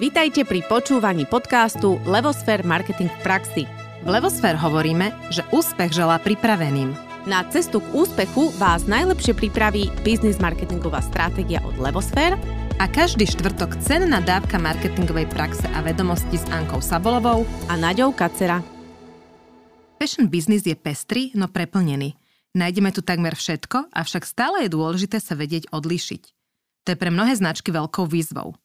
Vítajte pri počúvaní podcastu Levosfér Marketing v praxi. V Levosfér hovoríme, že úspech želá pripraveným. Na cestu k úspechu vás najlepšie pripraví biznis marketingová stratégia od Levosfér a každý štvrtok cenná dávka marketingovej praxe a vedomosti s Ankou Sabolovou a Naďou Kacera. Fashion business je pestrý, no preplnený. Nájdeme tu takmer všetko, avšak stále je dôležité sa vedieť odlíšiť. To je pre mnohé značky veľkou výzvou.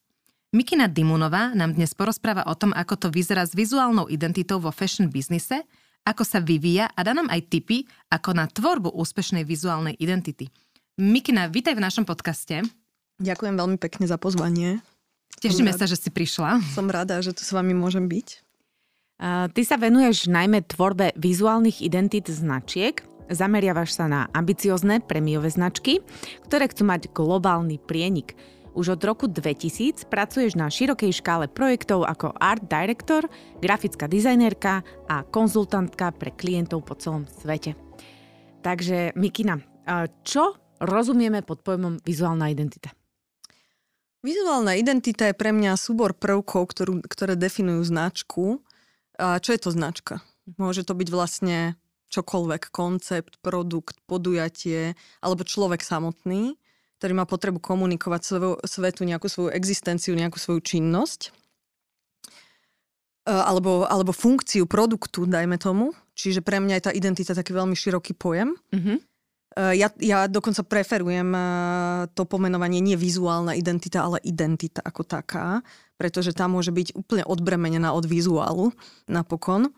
Mikina Dimunová nám dnes porozpráva o tom, ako to vyzerá s vizuálnou identitou vo fashion biznise, ako sa vyvíja a dá nám aj tipy, ako na tvorbu úspešnej vizuálnej identity. Mikina, vítaj v našom podcaste. Ďakujem veľmi pekne za pozvanie. Tešíme sa, že si prišla. Som rada, že tu s vami môžem byť. Uh, ty sa venuješ najmä tvorbe vizuálnych identít značiek. Zameriavaš sa na ambiciozne premiové značky, ktoré chcú mať globálny prienik. Už od roku 2000 pracuješ na širokej škále projektov ako art director, grafická dizajnerka a konzultantka pre klientov po celom svete. Takže Mikina, čo rozumieme pod pojmom vizuálna identita? Vizuálna identita je pre mňa súbor prvkov, ktorú, ktoré definujú značku. A čo je to značka? Môže to byť vlastne čokoľvek, koncept, produkt, podujatie alebo človek samotný ktorý má potrebu komunikovať svoju, svetu nejakú svoju existenciu, nejakú svoju činnosť e, alebo, alebo funkciu produktu, dajme tomu. Čiže pre mňa je tá identita taký veľmi široký pojem. Mm-hmm. Ja, ja dokonca preferujem e, to pomenovanie nie vizuálna identita, ale identita ako taká, pretože tá môže byť úplne odbremenená od vizuálu napokon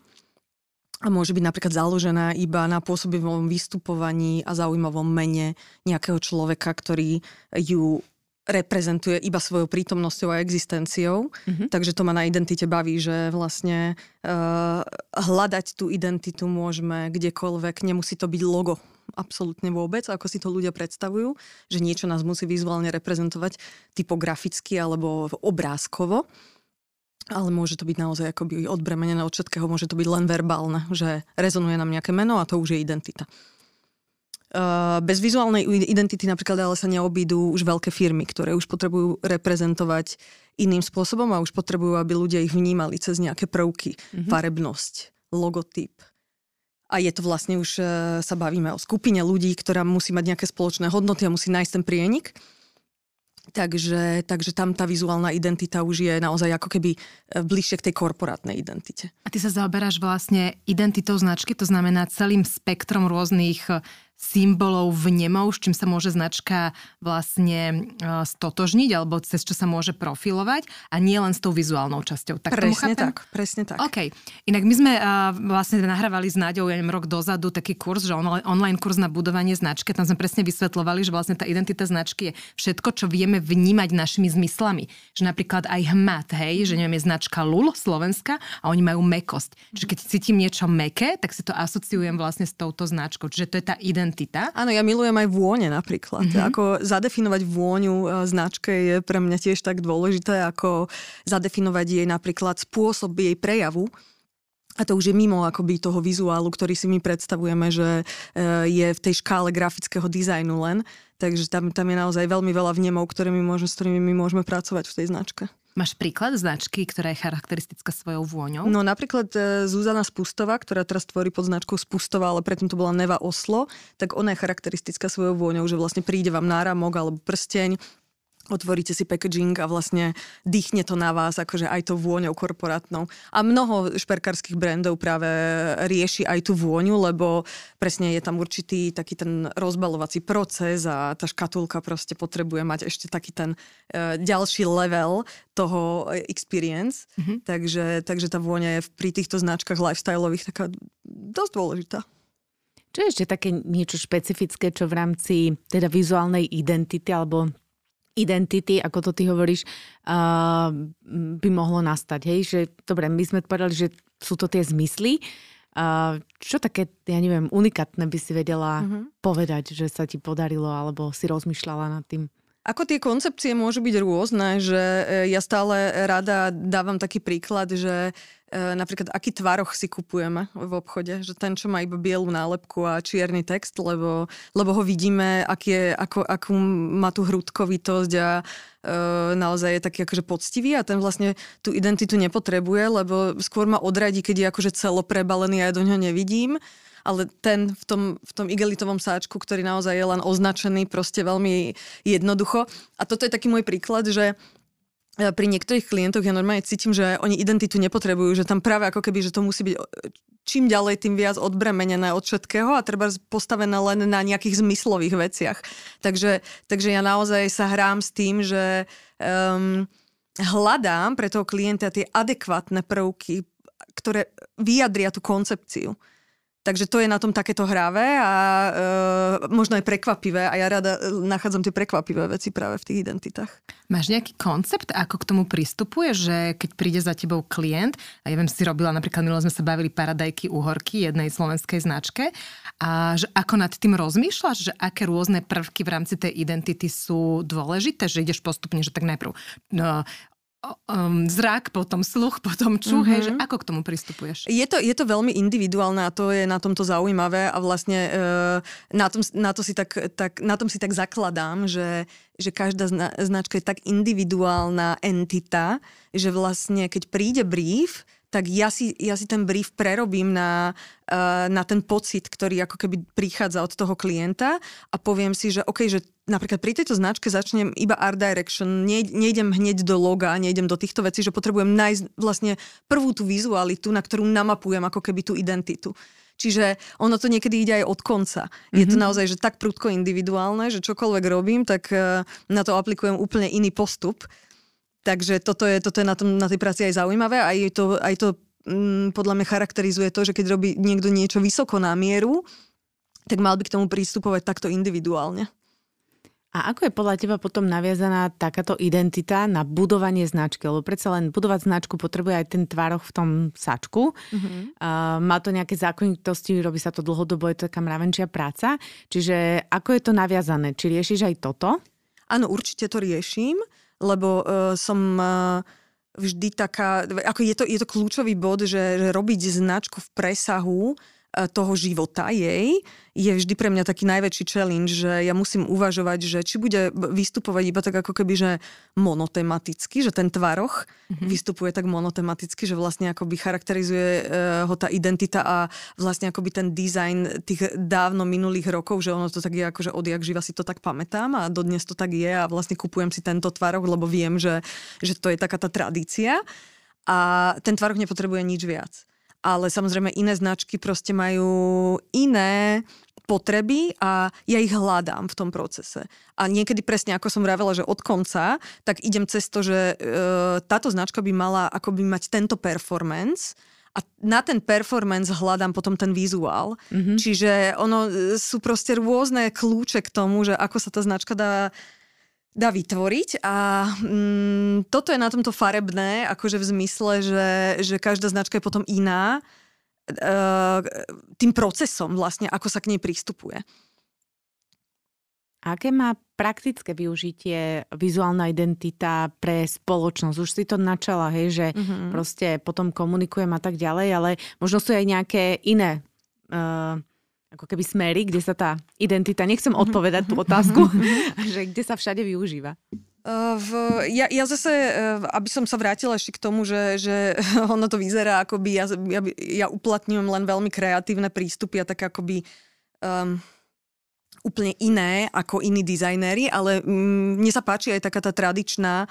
a môže byť napríklad založená iba na pôsobivom vystupovaní a zaujímavom mene nejakého človeka, ktorý ju reprezentuje iba svojou prítomnosťou a existenciou. Mm-hmm. Takže to ma na identite baví, že vlastne uh, hľadať tú identitu môžeme kdekoľvek, nemusí to byť logo absolútne vôbec, ako si to ľudia predstavujú, že niečo nás musí vizuálne reprezentovať typograficky alebo obrázkovo ale môže to byť naozaj akoby odbremenené od všetkého, môže to byť len verbálne, že rezonuje nám nejaké meno a to už je identita. Bez vizuálnej identity napríklad ale sa neobídu už veľké firmy, ktoré už potrebujú reprezentovať iným spôsobom a už potrebujú, aby ľudia ich vnímali cez nejaké prvky, mm-hmm. farebnosť, logotyp. A je to vlastne už, uh, sa bavíme o skupine ľudí, ktorá musí mať nejaké spoločné hodnoty a musí nájsť ten prienik. Takže, takže tam tá vizuálna identita už je naozaj ako keby e, bližšie k tej korporátnej identite. A ty sa zaoberáš vlastne identitou značky, to znamená celým spektrom rôznych symbolov, vnemov, s čím sa môže značka vlastne uh, stotožniť alebo cez čo sa môže profilovať a nie len s tou vizuálnou časťou. Tak presne tak, presne tak. OK. Inak my sme uh, vlastne nahrávali s Náďou, ja neviem, rok dozadu taký kurz, že on, online kurz na budovanie značky, tam sme presne vysvetlovali, že vlastne tá identita značky je všetko, čo vieme vnímať našimi zmyslami. Že napríklad aj hmat, hej, že neviem, je značka LUL Slovenska a oni majú mekosť. Čiže keď cítim niečo meké, tak si to asociujem vlastne s touto značkou. Čiže to je tá identita identita. Áno, ja milujem aj vône napríklad. Mm-hmm. Ako zadefinovať vôňu e, značke je pre mňa tiež tak dôležité, ako zadefinovať jej napríklad spôsob jej prejavu. A to už je mimo akoby toho vizuálu, ktorý si my predstavujeme, že e, je v tej škále grafického dizajnu len. Takže tam, tam je naozaj veľmi veľa vnemov, ktorými môžeme, s ktorými my môžeme pracovať v tej značke. Máš príklad značky, ktorá je charakteristická svojou vôňou? No napríklad e, Zuzana Spustova, ktorá teraz tvorí pod značkou Spustova, ale predtým to bola Neva Oslo, tak ona je charakteristická svojou vôňou, že vlastne príde vám náramok alebo prsteň, otvoríte si packaging a vlastne dýchne to na vás, akože aj to vôňou korporátnou. A mnoho šperkarských brandov práve rieši aj tú vôňu, lebo presne je tam určitý taký ten rozbalovací proces a tá škatulka proste potrebuje mať ešte taký ten uh, ďalší level toho experience. Mm-hmm. Takže, takže tá vôňa je pri týchto značkách lifestyleových taká dosť dôležitá. Čo je ešte také niečo špecifické, čo v rámci teda vizuálnej identity alebo identity, ako to ty hovoríš, uh, by mohlo nastať. Hej? Že, dobre, my sme povedali, že sú to tie zmysly. Uh, čo také, ja neviem, unikátne by si vedela uh-huh. povedať, že sa ti podarilo, alebo si rozmýšľala nad tým? Ako tie koncepcie môžu byť rôzne, že e, ja stále rada dávam taký príklad, že napríklad aký tvaroch si kupujeme v obchode, že ten, čo má iba bielu nálepku a čierny text, lebo, lebo ho vidíme, aký je, ako, akú má tú hrudkovitosť a uh, naozaj je taký akože poctivý a ten vlastne tú identitu nepotrebuje, lebo skôr ma odradí, keď je akože celo prebalený a ja do ňoho nevidím ale ten v tom, v tom igelitovom sáčku, ktorý naozaj je len označený proste veľmi jednoducho. A toto je taký môj príklad, že e, pri niektorých klientoch ja normálne cítim, že oni identitu nepotrebujú, že tam práve ako keby, že to musí byť e, čím ďalej, tým viac odbremenené od všetkého a treba postavené len na nejakých zmyslových veciach. Takže, takže ja naozaj sa hrám s tým, že um, hľadám pre toho klienta tie adekvátne prvky, ktoré vyjadria tú koncepciu. Takže to je na tom takéto hravé a e, možno aj prekvapivé a ja rada e, nachádzam tie prekvapivé veci práve v tých identitách. Máš nejaký koncept, ako k tomu pristupuje, že keď príde za tebou klient, a ja viem, si robila napríklad, milo sme sa bavili paradajky uhorky jednej slovenskej značke, a že ako nad tým rozmýšľaš, že aké rôzne prvky v rámci tej identity sú dôležité, že ideš postupne, že tak najprv no, um, zrak, potom sluch, potom čuch, mm-hmm. že ako k tomu pristupuješ? Je to, je to veľmi individuálne a to je na tomto zaujímavé a vlastne uh, na, tom, na, to si tak, tak, na tom si tak zakladám, že, že každá zna, značka je tak individuálna entita, že vlastne keď príde brief, tak ja si, ja si ten brief prerobím na, uh, na ten pocit, ktorý ako keby prichádza od toho klienta a poviem si, že OK, že napríklad pri tejto značke začnem iba art direction, nejdem hneď do loga, nejdem do týchto vecí, že potrebujem nájsť vlastne prvú tú vizualitu, na ktorú namapujem ako keby tú identitu. Čiže ono to niekedy ide aj od konca. Je mm-hmm. to mhm. naozaj že tak prudko individuálne, že čokoľvek robím, tak uh, na to aplikujem úplne iný postup. Takže toto je, toto je na, tom, na tej práci aj zaujímavé a aj to, aj to mm, podľa mňa charakterizuje to, že keď robí niekto niečo vysoko na mieru, tak mal by k tomu prístupovať takto individuálne. A ako je podľa teba potom naviazaná takáto identita na budovanie značky? Lebo predsa len budovať značku potrebuje aj ten tvároch v tom sačku. Mm-hmm. Uh, má to nejaké zákonitosti, robí sa to dlhodobo, je to taká mravenčia práca. Čiže ako je to naviazané? Či riešiš aj toto? Áno, určite to riešim lebo uh, som uh, vždy taká, ako je to, je to kľúčový bod, že, že robiť značku v presahu toho života jej je vždy pre mňa taký najväčší challenge, že ja musím uvažovať, že či bude vystupovať iba tak ako keby, že monotematicky, že ten tvaroch mm-hmm. vystupuje tak monotematicky, že vlastne akoby charakterizuje uh, ho tá identita a vlastne akoby ten dizajn tých dávno minulých rokov, že ono to tak je akože odjak živa si to tak pamätám a dodnes to tak je a vlastne kupujem si tento tvaroch, lebo viem, že, že to je taká tá tradícia a ten tvaroch nepotrebuje nič viac ale samozrejme iné značky proste majú iné potreby a ja ich hľadám v tom procese. A niekedy presne, ako som vravela, že od konca, tak idem cez to, že e, táto značka by mala akoby mať tento performance a na ten performance hľadám potom ten vizuál. Mm-hmm. Čiže ono e, sú proste rôzne kľúče k tomu, že ako sa tá značka dá dá vytvoriť a mm, toto je na tomto farebné, akože v zmysle, že, že každá značka je potom iná uh, tým procesom vlastne, ako sa k nej pristupuje. Aké má praktické využitie vizuálna identita pre spoločnosť? Už si to načala, hej, že mm-hmm. proste potom komunikujem a tak ďalej, ale možno sú aj nejaké iné uh, ako keby smery, kde sa tá identita, nechcem odpovedať tú otázku, že kde sa všade využíva. V, ja, ja zase, aby som sa vrátila ešte k tomu, že, že ono to vyzerá akoby, ja, ja, ja uplatňujem len veľmi kreatívne prístupy a tak akoby um, úplne iné ako iní dizajnéri, ale mm, mne sa páči aj taká tá tradičná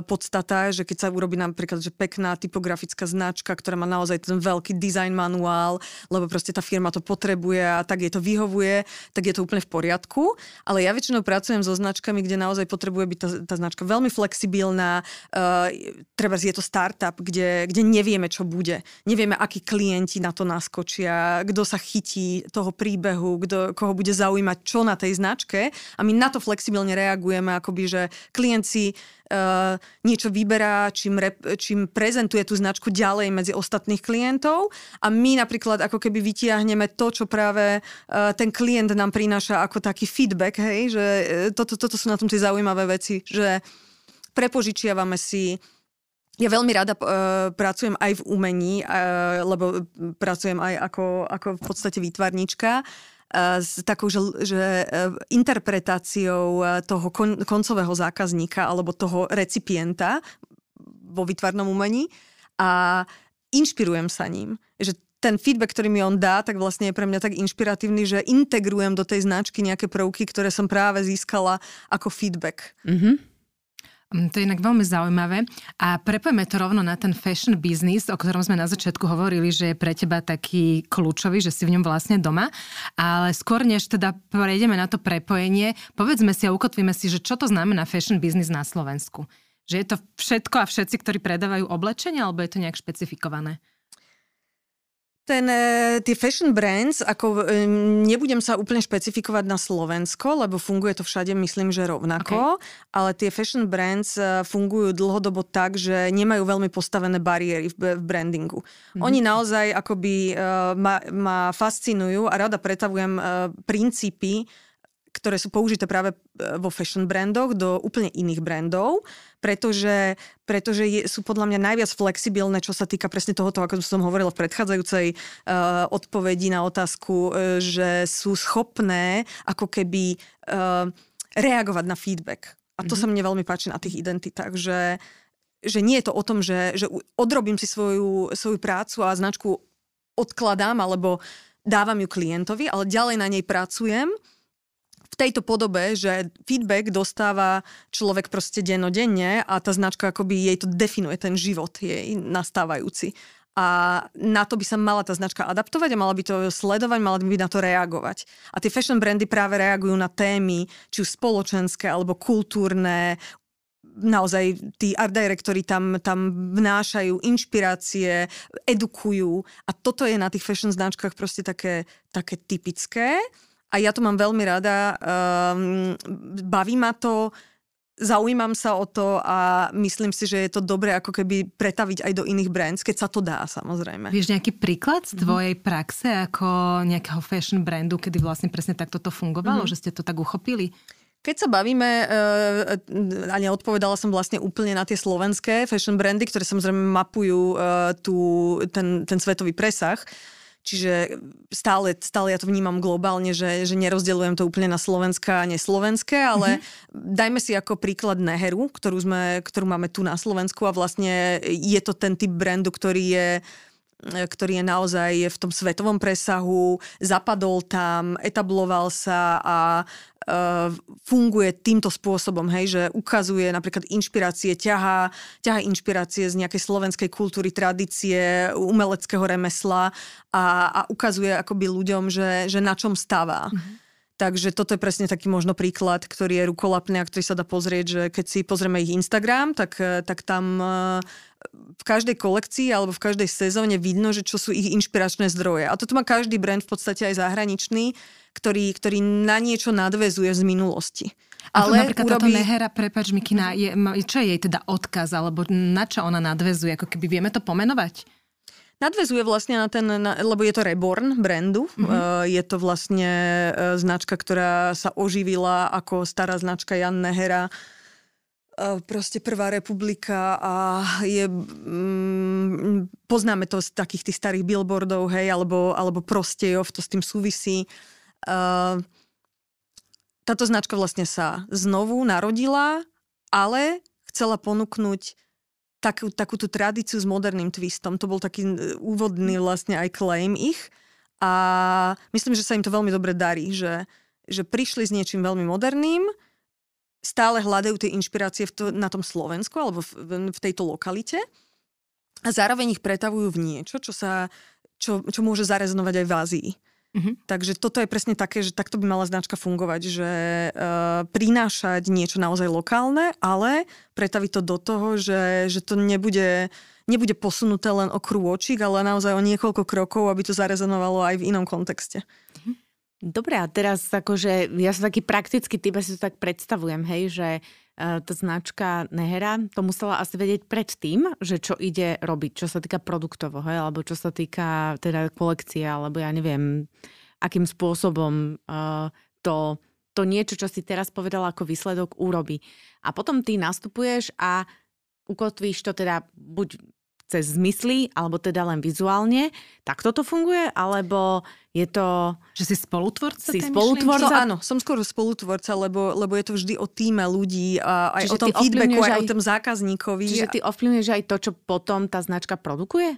podstata, že keď sa urobí napríklad že pekná typografická značka, ktorá má naozaj ten veľký design manuál, lebo proste tá firma to potrebuje a tak jej to vyhovuje, tak je to úplne v poriadku. Ale ja väčšinou pracujem so značkami, kde naozaj potrebuje byť tá, tá značka veľmi flexibilná. Uh, treba je to startup, kde, kde nevieme, čo bude. Nevieme, akí klienti na to naskočia, kto sa chytí toho príbehu, kto, koho bude zaujímať čo na tej značke a my na to flexibilne reagujeme, akoby, že klient uh, niečo vyberá, čím, rep, čím prezentuje tú značku ďalej medzi ostatných klientov. A my napríklad ako keby vytiahneme to, čo práve uh, ten klient nám prináša ako taký feedback, hej, že uh, toto, toto sú na tom tie zaujímavé veci, že prepožičiavame si. Ja veľmi rada uh, pracujem aj v umení, uh, lebo pracujem aj ako, ako v podstate výtvarnička s takou, že, že uh, interpretáciou uh, toho kon, koncového zákazníka alebo toho recipienta vo výtvarnom umení a inšpirujem sa ním. Že ten feedback, ktorý mi on dá, tak vlastne je pre mňa tak inšpiratívny, že integrujem do tej značky nejaké prvky, ktoré som práve získala ako feedback. Mm-hmm. Mm, to je inak veľmi zaujímavé. A prepojme to rovno na ten fashion business, o ktorom sme na začiatku hovorili, že je pre teba taký kľúčový, že si v ňom vlastne doma. Ale skôr než teda prejdeme na to prepojenie, povedzme si a ukotvíme si, že čo to znamená fashion business na Slovensku. Že je to všetko a všetci, ktorí predávajú oblečenie, alebo je to nejak špecifikované? Ten, e, tie fashion brands, ako e, nebudem sa úplne špecifikovať na Slovensko, lebo funguje to všade, myslím, že rovnako, okay. ale tie fashion brands e, fungujú dlhodobo tak, že nemajú veľmi postavené bariéry v, v brandingu. Mm-hmm. Oni naozaj akoby ma, ma fascinujú a rada pretavujem princípy, ktoré sú použité práve vo fashion brandoch do úplne iných brandov pretože, pretože je, sú podľa mňa najviac flexibilné, čo sa týka presne tohoto, ako som hovorila v predchádzajúcej uh, odpovedi na otázku, uh, že sú schopné ako keby uh, reagovať na feedback. A to mm-hmm. sa mne veľmi páči na tých identitách, že, že nie je to o tom, že, že odrobím si svoju, svoju prácu a značku odkladám alebo dávam ju klientovi, ale ďalej na nej pracujem v tejto podobe, že feedback dostáva človek proste dennodenne a tá značka akoby jej to definuje ten život jej nastávajúci. A na to by sa mala tá značka adaptovať a mala by to sledovať, mala by na to reagovať. A tie fashion brandy práve reagujú na témy, či už spoločenské alebo kultúrne, naozaj tí art directori tam, tam vnášajú inšpirácie, edukujú a toto je na tých fashion značkách proste také, také typické. A ja to mám veľmi rada, um, baví ma to, zaujímam sa o to a myslím si, že je to dobré ako keby pretaviť aj do iných brands, keď sa to dá samozrejme. Vieš nejaký príklad z mhm. tvojej mm-hmm. praxe ako nejakého fashion brandu, kedy vlastne presne takto to fungovalo, mm-hmm. že ste to tak uchopili? Keď sa bavíme, uh, a neodpovedala som vlastne úplne na tie slovenské fashion brandy, ktoré samozrejme mapujú uh, tú, ten, ten svetový presah, Čiže stále, stále ja to vnímam globálne, že, že nerozdeľujem to úplne na slovenské a neslovenské, ale mm-hmm. dajme si ako príklad Neheru, ktorú, sme, ktorú máme tu na Slovensku a vlastne je to ten typ brandu, ktorý je ktorý je naozaj v tom svetovom presahu, zapadol tam, etabloval sa a uh, funguje týmto spôsobom, hej, že ukazuje napríklad inšpirácie, ťahá, ťahá inšpirácie z nejakej slovenskej kultúry, tradície, umeleckého remesla a, a ukazuje akoby ľuďom, že, že na čom stáva. Mm-hmm. Takže toto je presne taký možno príklad, ktorý je rukolapný a ktorý sa dá pozrieť, že keď si pozrieme ich Instagram, tak, tak tam v každej kolekcii alebo v každej sezóne vidno, že čo sú ich inšpiračné zdroje. A toto má každý brand v podstate aj zahraničný, ktorý, ktorý na niečo nadvezuje z minulosti. Ale napríklad urobí... táto Nehera, prepač Mikina, je, čo je jej teda odkaz, alebo na čo ona nadvezuje? Ako keby vieme to pomenovať? Nadvezuje vlastne na ten, na, lebo je to reborn brandu. Mm-hmm. Uh, je to vlastne uh, značka, ktorá sa oživila ako stará značka Jan Nehera proste prvá republika a je, mm, poznáme to z takých tých starých billboardov, hej, alebo, alebo prostejov, to s tým súvisí. Uh, táto značka vlastne sa znovu narodila, ale chcela ponúknuť takú, takú tú tradíciu s moderným twistom. To bol taký úvodný vlastne aj claim ich. A myslím, že sa im to veľmi dobre darí, že, že prišli s niečím veľmi moderným, stále hľadajú tie inšpirácie v to, na tom Slovensku alebo v, v tejto lokalite a zároveň ich pretavujú v niečo, čo, sa, čo, čo môže zarezonovať aj v Ázii. Mm-hmm. Takže toto je presne také, že takto by mala značka fungovať, že uh, prinášať niečo naozaj lokálne, ale pretaviť to do toho, že, že to nebude, nebude posunuté len o krôčik, ale naozaj o niekoľko krokov, aby to zarezonovalo aj v inom kontexte. Mm-hmm. Dobre, a teraz akože, ja som taký praktický typ, ja si to tak predstavujem, hej, že uh, tá značka Nehera to musela asi vedieť predtým, že čo ide robiť, čo sa týka produktovo, hej, alebo čo sa týka teda kolekcie, alebo ja neviem, akým spôsobom uh, to, to niečo, čo si teraz povedala ako výsledok, urobi. A potom ty nastupuješ a ukotvíš to teda buď cez zmysly, alebo teda len vizuálne. Tak toto funguje? Alebo je to... Že si spolutvorca? Si spolutvorca? So, áno, som skôr spolutvorca, lebo, lebo je to vždy o týme ľudí a aj Čiže o tom feedbacku, aj, aj o tom zákazníkovi. Čiže ty ovplyvňuješ aj to, čo potom tá značka produkuje?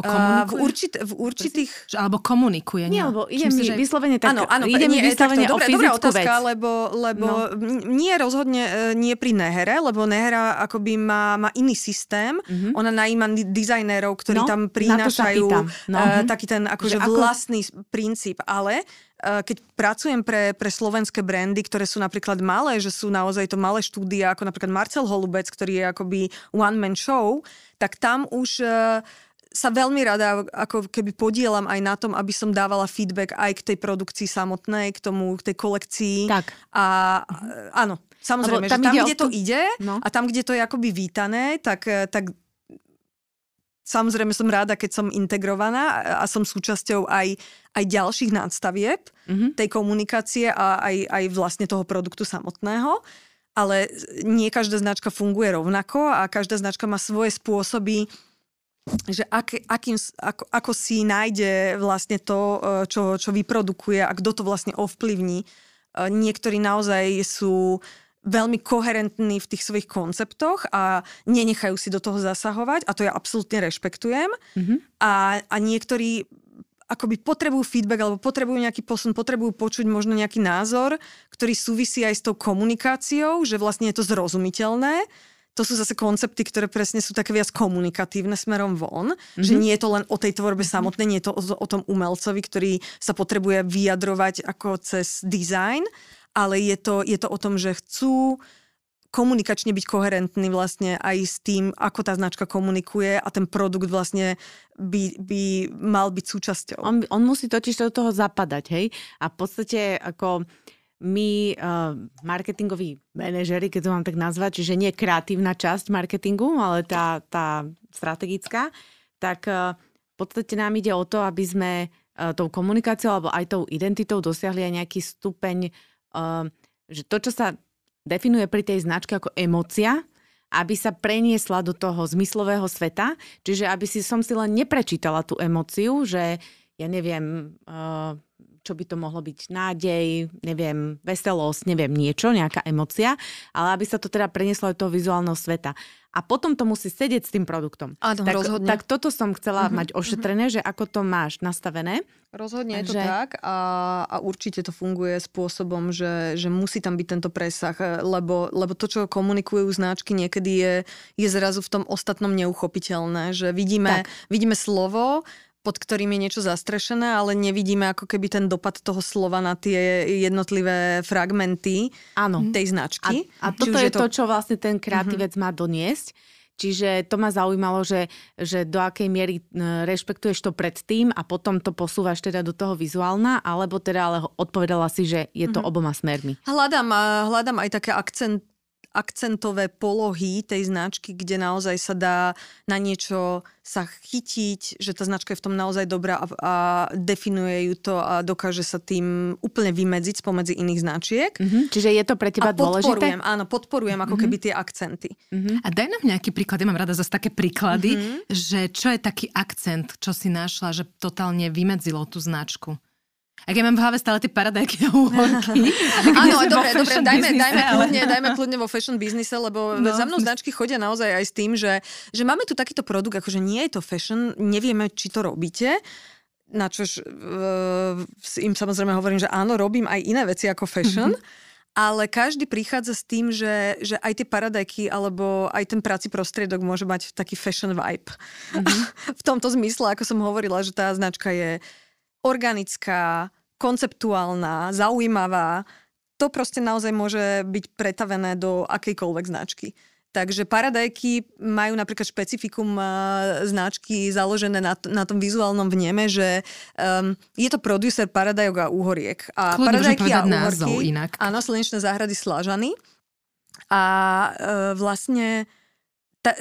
Uh, v, určit, v určitých... Alebo komunikuje. Nie, lebo ide mi že... vyslovene tak... Áno, áno, ide mi vyslovene o dobrá otázka, vec. lebo, lebo no. nie rozhodne e, nie pri Nehere, lebo Nehera akoby má, má iný systém. Mm-hmm. Ona najíma dizajnérov, ktorí no, tam prinášajú no. uh, taký ten akože ako... vlastný princíp. Ale keď pracujem pre, pre slovenské brandy, ktoré sú napríklad malé, že sú naozaj to malé štúdia, ako napríklad Marcel Holubec, ktorý je akoby one-man show, tak tam už... Uh, sa veľmi rada ako keby podielam aj na tom, aby som dávala feedback aj k tej produkcii samotnej, k tomu, k tej kolekcii. Tak. A áno, samozrejme, tam že tam, kde to ide no. a tam, kde to je akoby vítané, tak, tak samozrejme som ráda, keď som integrovaná a som súčasťou aj, aj ďalších nadstavieb mm-hmm. tej komunikácie a aj, aj vlastne toho produktu samotného. Ale nie každá značka funguje rovnako a každá značka má svoje spôsoby, že ak, akým, ako, ako si nájde vlastne to, e, čo, čo vyprodukuje a kto to vlastne ovplyvní. E, niektorí naozaj sú veľmi koherentní v tých svojich konceptoch a nenechajú si do toho zasahovať a to ja absolútne rešpektujem. Mm-hmm. A, a niektorí akoby potrebujú feedback alebo potrebujú nejaký posun, potrebujú počuť možno nejaký názor, ktorý súvisí aj s tou komunikáciou, že vlastne je to zrozumiteľné to sú zase koncepty, ktoré presne sú také viac komunikatívne smerom von, mm-hmm. že nie je to len o tej tvorbe samotnej, nie je to o, o tom umelcovi, ktorý sa potrebuje vyjadrovať ako cez design, ale je to, je to o tom, že chcú komunikačne byť koherentný vlastne aj s tým, ako tá značka komunikuje a ten produkt vlastne by, by mal byť súčasťou. On, on musí totiž do toho zapadať, hej? A v podstate ako my uh, marketingoví manažery, keď to mám tak nazvať, čiže nie kreatívna časť marketingu, ale tá, tá strategická, tak uh, v podstate nám ide o to, aby sme uh, tou komunikáciou alebo aj tou identitou dosiahli aj nejaký stupeň, uh, že to, čo sa definuje pri tej značke ako emocia, aby sa preniesla do toho zmyslového sveta, čiže aby si som si len neprečítala tú emociu, že ja neviem, uh, čo by to mohlo byť nádej, neviem, veselosť, neviem, niečo, nejaká emocia, ale aby sa to teda prenieslo aj toho vizuálneho sveta. A potom to musí sedieť s tým produktom. Áno, tak, rozhodne. tak toto som chcela uh-huh, mať ošetrené, uh-huh. že ako to máš nastavené. Rozhodne je to tak a, a určite to funguje spôsobom, že, že musí tam byť tento presah, lebo, lebo to, čo komunikujú značky, niekedy je, je zrazu v tom ostatnom neuchopiteľné, že vidíme, vidíme slovo, pod ktorým je niečo zastrešené, ale nevidíme ako keby ten dopad toho slova na tie jednotlivé fragmenty Áno. tej značky. A, a toto je to, to, čo vlastne ten kreatívec uh-huh. má doniesť. Čiže to ma zaujímalo, že, že do akej miery rešpektuješ to predtým a potom to posúvaš teda do toho vizuálna, alebo teda ale odpovedala si, že je to uh-huh. oboma smermi. Hľadám, hľadám aj také akcent, akcentové polohy tej značky, kde naozaj sa dá na niečo sa chytiť, že tá značka je v tom naozaj dobrá a, a definuje ju to a dokáže sa tým úplne vymedziť spomedzi iných značiek. Mm-hmm. Čiže je to pre teba a podporujem, dôležité? Áno, podporujem ako mm-hmm. keby tie akcenty. Mm-hmm. A daj nám nejaký príklad, ja mám rada zase také príklady, mm-hmm. že čo je taký akcent, čo si našla, že totálne vymedzilo tú značku? Ak ja mám v hlave stále tie paradajky a úhorky. Áno, dobre, dobre, dajme, dajme, kľudne, dajme kľudne vo fashion biznise, lebo no. za mnou značky chodia naozaj aj s tým, že, že máme tu takýto produkt, akože nie je to fashion, nevieme, či to robíte, na čož uh, im samozrejme hovorím, že áno, robím aj iné veci ako fashion, mm-hmm. Ale každý prichádza s tým, že, že aj tie paradajky alebo aj ten práci prostriedok môže mať taký fashion vibe. Mm-hmm. v tomto zmysle, ako som hovorila, že tá značka je organická, konceptuálna, zaujímavá, to proste naozaj môže byť pretavené do akejkoľvek značky. Takže paradajky majú napríklad špecifikum uh, značky založené na, na tom vizuálnom vneme, že um, je to producer paradajok a úhoriek. A Kľudne paradajky a úhorky, inak. áno, slnečné záhrady Slažany. A uh, vlastne ta,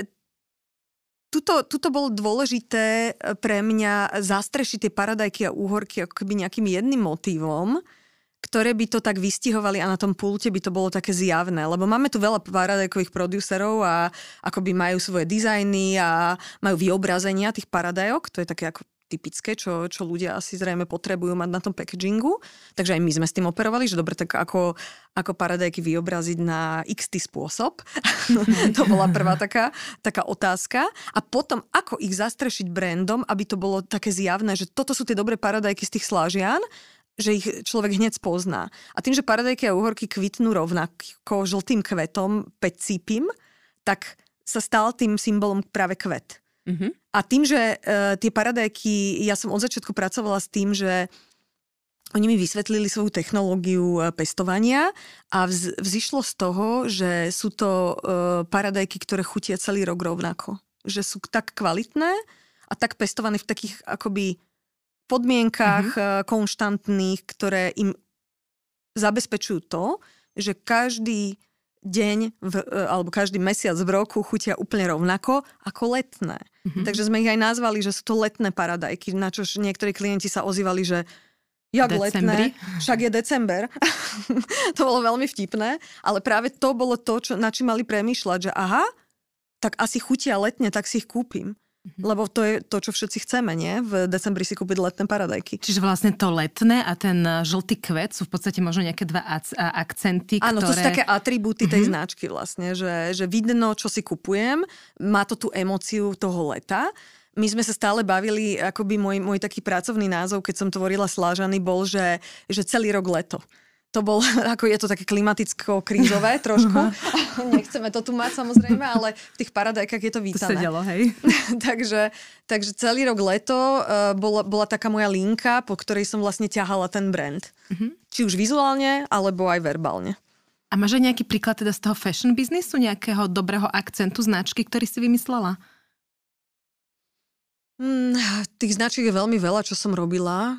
tuto, tuto bolo dôležité e, pre mňa zastrešiť tie paradajky a úhorky ako keby nejakým jedným motívom, ktoré by to tak vystihovali a na tom pulte by to bolo také zjavné, lebo máme tu veľa paradajkových producerov a akoby majú svoje dizajny a majú vyobrazenia tých paradajok, to je také ako typické, čo, čo ľudia asi zrejme potrebujú mať na tom packagingu. Takže aj my sme s tým operovali, že dobre, tak ako, ako paradajky vyobraziť na x spôsob. to bola prvá taká, taká otázka. A potom, ako ich zastrešiť brandom, aby to bolo také zjavné, že toto sú tie dobré paradajky z tých slážian že ich človek hneď pozná. A tým, že paradajky a uhorky kvitnú rovnako žltým kvetom, pecípim, tak sa stal tým symbolom práve kvet. Mm-hmm. A tým, že uh, tie paradajky, ja som od začiatku pracovala s tým, že oni mi vysvetlili svoju technológiu e, pestovania a vz, vzýšlo z toho, že sú to uh, paradajky, ktoré chutia celý rok rovnako. Že sú tak kvalitné a tak pestované v takých akoby podmienkách mm-hmm. konštantných, ktoré im zabezpečujú to, že každý deň v, e, alebo každý mesiac v roku chutia úplne rovnako ako letné. Mm-hmm. Takže sme ich aj nazvali, že sú to letné paradajky, na čo niektorí klienti sa ozývali, že jak Decembri. letné, však je december. to bolo veľmi vtipné, ale práve to bolo to, čo, na čím mali premýšľať, že aha, tak asi chutia letne, tak si ich kúpim. Mm-hmm. Lebo to je to, čo všetci chceme, nie? V decembri si kúpiť letné paradajky. Čiže vlastne to letné a ten e, žltý kvet sú v podstate možno nejaké dva akcenty, Áno, ktoré... to sú také atribúty tej mm-hmm. značky vlastne, že, že vidno, čo si kupujem, má to tú emóciu toho leta. My sme sa stále bavili, akoby môj, môj taký pracovný názov, keď som tvorila slážany, bol, že, že celý rok leto to bol, ako je to také klimaticko-krízové trošku. Nechceme to tu mať samozrejme, ale v tých paradajkách je to vítané. To sedelo, hej. takže, takže celý rok leto uh, bola, bola taká moja linka, po ktorej som vlastne ťahala ten brand. Uh-huh. Či už vizuálne, alebo aj verbálne. A máš aj nejaký príklad teda z toho fashion biznisu, nejakého dobrého akcentu značky, ktorý si vymyslela? Hmm, tých značiek je veľmi veľa, čo som robila.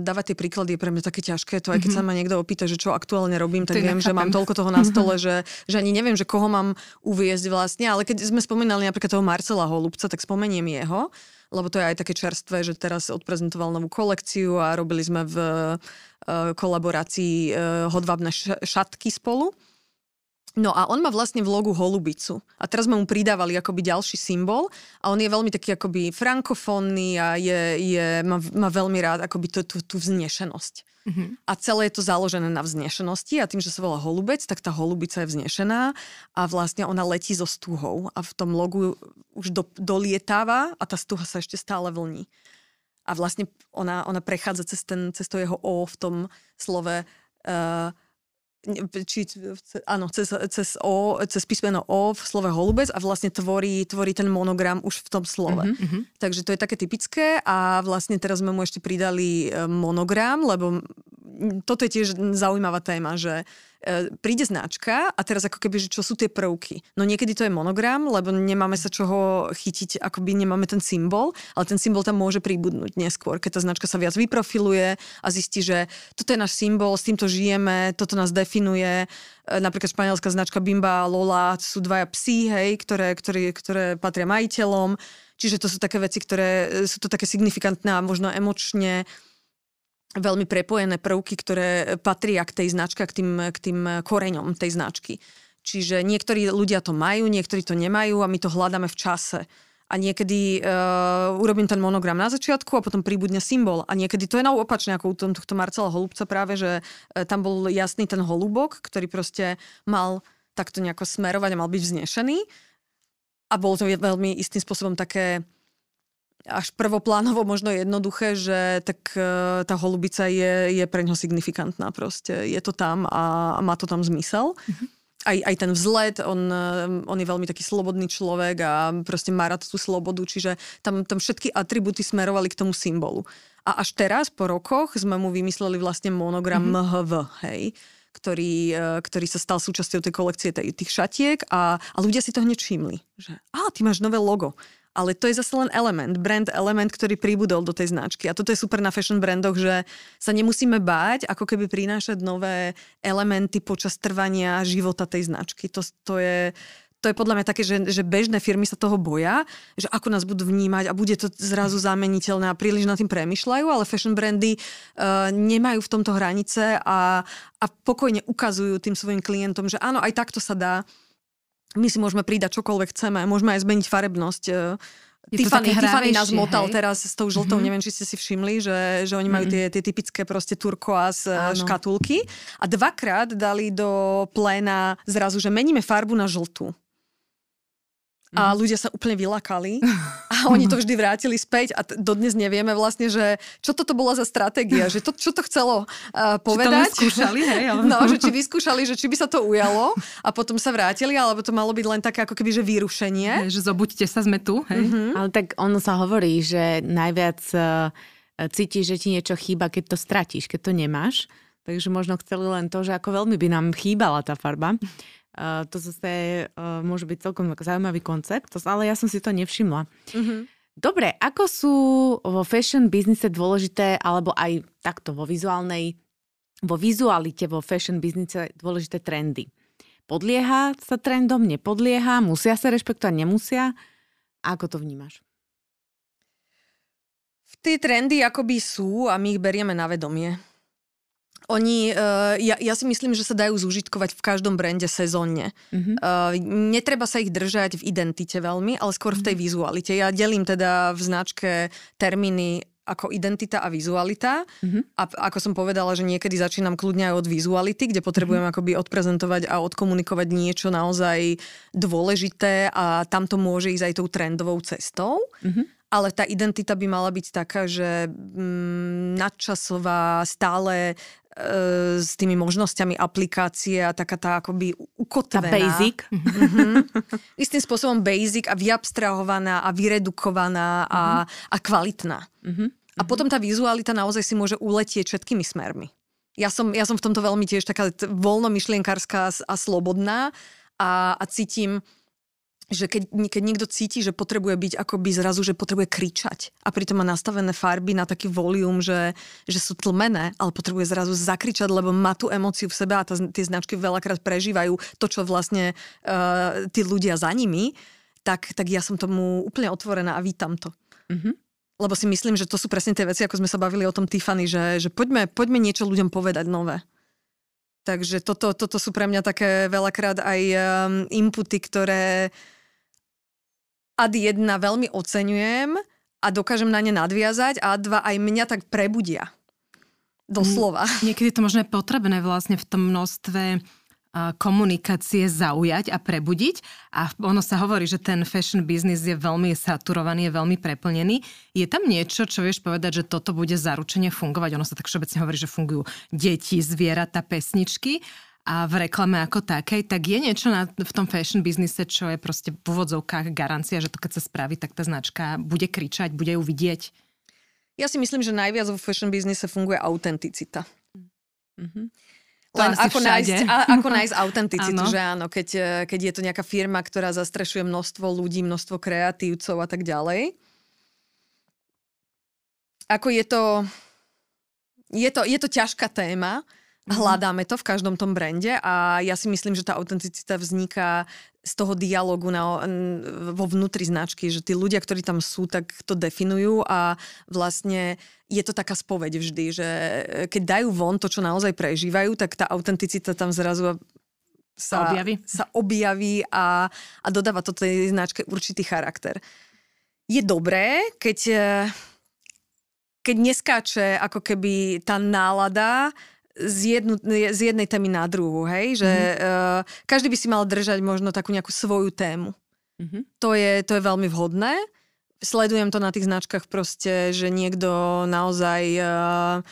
Dávať tie príklady je pre mňa také ťažké. To aj keď mm-hmm. sa ma niekto opýta, že čo aktuálne robím, tak viem, že mám toľko toho na stole, že, že ani neviem, že koho mám uviezť vlastne. Ale keď sme spomínali napríklad toho Marcela Holubca, tak spomeniem jeho, lebo to je aj také čerstvé, že teraz odprezentoval novú kolekciu a robili sme v uh, kolaborácii uh, hodvábne šatky spolu. No a on má vlastne v logu holubicu. A teraz sme mu pridávali akoby ďalší symbol a on je veľmi taký akoby frankofónny a je, je, má, má veľmi rád akoby tú, tú, tú vznešenosť. Mm-hmm. A celé je to založené na vznešenosti a tým, že sa volá holubec, tak tá holubica je vznešená a vlastne ona letí so stúhou a v tom logu už do, dolietáva a tá stúha sa ešte stále vlní. A vlastne ona, ona prechádza cez, ten, cez to jeho O v tom slove uh, či, áno, cez, cez, o, cez písmeno O v slove holubec a vlastne tvorí, tvorí ten monogram už v tom slove. Mm-hmm. Takže to je také typické a vlastne teraz sme mu ešte pridali e, monogram, lebo toto je tiež zaujímavá téma, že e, príde značka a teraz ako keby, že čo sú tie prvky. No niekedy to je monogram, lebo nemáme sa čoho chytiť, akoby nemáme ten symbol, ale ten symbol tam môže pribudnúť neskôr, keď tá značka sa viac vyprofiluje a zistí, že toto je náš symbol, s týmto žijeme, toto nás definuje. E, napríklad španielská značka Bimba a Lola sú dvaja psi, hej, ktoré, ktoré, ktoré patria majiteľom. Čiže to sú také veci, ktoré sú to také signifikantné a možno emočne veľmi prepojené prvky, ktoré patria k tej značke, k tým, k tým koreňom tej značky. Čiže niektorí ľudia to majú, niektorí to nemajú a my to hľadáme v čase. A niekedy uh, urobím ten monogram na začiatku a potom príbudne symbol. A niekedy to je opačne ako u tohto Marcela Holubca práve, že uh, tam bol jasný ten holubok, ktorý proste mal takto nejako smerovať a mal byť vznešený. A bolo to veľmi istým spôsobom také až prvoplánovo možno jednoduché, že tak uh, tá holubica je, je pre ňo signifikantná proste. Je to tam a, a má to tam zmysel. Mm-hmm. Aj, aj ten vzlet, on, e, on je veľmi taký slobodný človek a proste má rád tú slobodu, čiže tam, tam všetky atributy smerovali k tomu symbolu. A až teraz, po rokoch, sme mu vymysleli vlastne monogram mm-hmm. MHV, hej ktorý, e, ktorý sa stal súčasťou tej kolekcie tých šatiek a, a ľudia si to hneď všimli, že a ty máš nové logo ale to je zase len element, brand element, ktorý pribudol do tej značky. A toto je super na fashion brandoch, že sa nemusíme báť, ako keby prinášať nové elementy počas trvania života tej značky. To, to, je, to je podľa mňa také, že, že bežné firmy sa toho boja, že ako nás budú vnímať a bude to zrazu zameniteľné a príliš nad tým premyšľajú, ale fashion brandy uh, nemajú v tomto hranice a, a pokojne ukazujú tým svojim klientom, že áno, aj takto sa dá. My si môžeme pridať čokoľvek chceme, môžeme aj zmeniť farebnosť. Uh, Tiffany, Tiffany nás motal hej? teraz s tou žltou, mm-hmm. neviem, či ste si všimli, že, že oni majú mm-hmm. tie, tie typické proste turkoaz Áno. škatulky a dvakrát dali do pléna zrazu, že meníme farbu na žltú a mhm. ľudia sa úplne vylakali a oni to vždy vrátili späť a t- dodnes nevieme vlastne, že čo toto bola za stratégia, že to, čo to chcelo uh, povedať. Či to vyskúšali, hej? Ale... No, že či vyskúšali, že či by sa to ujalo a potom sa vrátili, alebo to malo byť len také ako keby, že vyrušenie. Hej, že zobuďte sa, sme tu. Hej? Mm-hmm. Ale tak ono sa hovorí, že najviac uh, cítiš, že ti niečo chýba, keď to stratíš, keď to nemáš. Takže možno chceli len to, že ako veľmi by nám chýbala tá farba. Uh, to zase uh, môže byť celkom zaujímavý koncept, ale ja som si to nevšimla. Uh-huh. Dobre, ako sú vo fashion biznise dôležité, alebo aj takto vo vizuálnej, vo vizualite, vo fashion biznise dôležité trendy? Podlieha sa trendom, nepodlieha, musia sa rešpektovať, nemusia? Ako to vnímaš? Tie trendy akoby sú a my ich berieme na vedomie. Oni, uh, ja, ja si myslím, že sa dajú zúžitkovať v každom brande sezónne. Mm-hmm. Uh, netreba sa ich držať v identite veľmi, ale skôr v tej mm-hmm. vizualite. Ja delím teda v značke termíny ako identita a vizualita. Mm-hmm. A ako som povedala, že niekedy začínam kľudne aj od vizuality, kde potrebujem mm-hmm. akoby odprezentovať a odkomunikovať niečo naozaj dôležité a tam to môže ísť aj tou trendovou cestou. Mm-hmm ale tá identita by mala byť taká, že mm, nadčasová, stále s tými možnosťami aplikácie a taká tá akoby ukotvená. Tá basic. Mm-hmm. Istým spôsobom basic a vyabstrahovaná a vyredukovaná a, mm-hmm. a kvalitná. Mm-hmm. A potom tá vizualita naozaj si môže uletieť všetkými smermi. Ja som, ja som v tomto veľmi tiež taká voľnomyšlienkárska a slobodná a, a cítim, že keď, keď niekto cíti, že potrebuje byť akoby zrazu, že potrebuje kričať a pritom má nastavené farby na taký volium, že, že sú tlmené, ale potrebuje zrazu zakričať, lebo má tú emóciu v sebe a tá, tie značky veľakrát prežívajú to, čo vlastne uh, tí ľudia za nimi, tak, tak ja som tomu úplne otvorená a vítam to. Mm-hmm. Lebo si myslím, že to sú presne tie veci, ako sme sa bavili o tom Tiffany, že, že poďme, poďme niečo ľuďom povedať nové. Takže toto, toto sú pre mňa také veľakrát aj um, inputy, ktoré uh, ad jedna veľmi oceňujem a dokážem na ne nadviazať a ad dva aj mňa tak prebudia. Doslova. Niekedy to možno je potrebné vlastne v tom množstve komunikácie zaujať a prebudiť. A ono sa hovorí, že ten fashion business je veľmi saturovaný, je veľmi preplnený. Je tam niečo, čo vieš povedať, že toto bude zaručene fungovať? Ono sa tak všeobecne hovorí, že fungujú deti, zvieratá, pesničky a v reklame ako takej, tak je niečo na, v tom fashion biznise, čo je proste v úvodzovkách garancia, že to keď sa spraví, tak tá značka bude kričať, bude ju vidieť? Ja si myslím, že najviac vo fashion biznise funguje autenticita. Mm-hmm. Len ako nájsť, a, ako nájsť autenticitu, že áno, keď, keď je to nejaká firma, ktorá zastrešuje množstvo ľudí, množstvo kreatívcov a tak ďalej. Ako je to, je to, je to ťažká téma, Mhm. Hľadáme to v každom tom brande a ja si myslím, že tá autenticita vzniká z toho dialogu na, vo vnútri značky, že tí ľudia, ktorí tam sú, tak to definujú a vlastne je to taká spoveď vždy, že keď dajú von to, čo naozaj prežívajú, tak tá autenticita tam zrazu sa objaví, sa objaví a, a dodáva to tej značke určitý charakter. Je dobré, keď, keď neskáče ako keby tá nálada z, jednu, z jednej témy na druhú, hej? Že mm-hmm. uh, každý by si mal držať možno takú nejakú svoju tému. Mm-hmm. To, je, to je veľmi vhodné. Sledujem to na tých značkách proste, že niekto naozaj... Uh,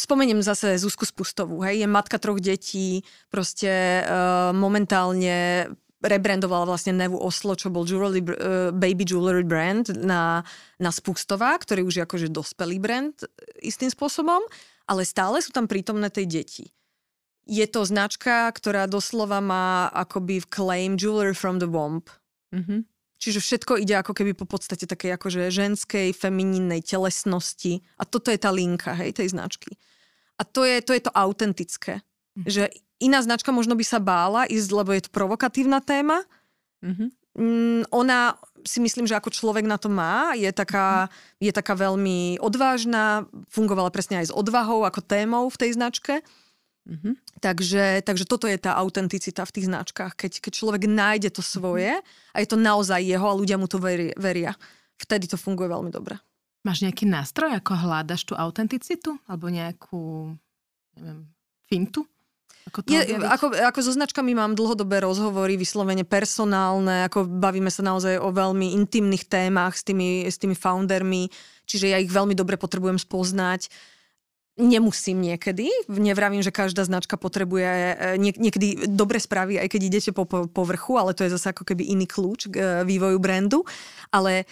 spomeniem zase Zuzku Spustovú, hej? Je matka troch detí, proste uh, momentálne rebrandovala vlastne Nevu Oslo, čo bol jewelry, uh, baby jewelry brand na, na Spustová, ktorý už je akože dospelý brand istým spôsobom ale stále sú tam prítomné tej deti. Je to značka, ktorá doslova má akoby claim jewelry from the womb. Mm-hmm. Čiže všetko ide ako keby po podstate takej akože ženskej, femininnej telesnosti. A toto je tá linka, hej, tej značky. A to je to, je to autentické. Mm. Že iná značka možno by sa bála ísť, lebo je to provokatívna téma, Mm-hmm. Mm, ona si myslím, že ako človek na to má, je taká, je taká veľmi odvážna, fungovala presne aj s odvahou ako témou v tej značke. Mm-hmm. Takže, takže toto je tá autenticita v tých značkách. Keď, keď človek nájde to svoje a je to naozaj jeho a ľudia mu to veria, veria vtedy to funguje veľmi dobre. Máš nejaký nástroj, ako hľadaš tú autenticitu? Alebo nejakú, neviem, fintu? Ako, je, ako, ako so značkami mám dlhodobé rozhovory, vyslovene personálne, ako bavíme sa naozaj o veľmi intimných témach s tými, s tými foundermi, čiže ja ich veľmi dobre potrebujem spoznať. Nemusím niekedy, nevravím, že každá značka potrebuje e, nie, niekedy dobre správy, aj keď idete po, po povrchu, ale to je zase ako keby iný kľúč k e, vývoju brandu. Ale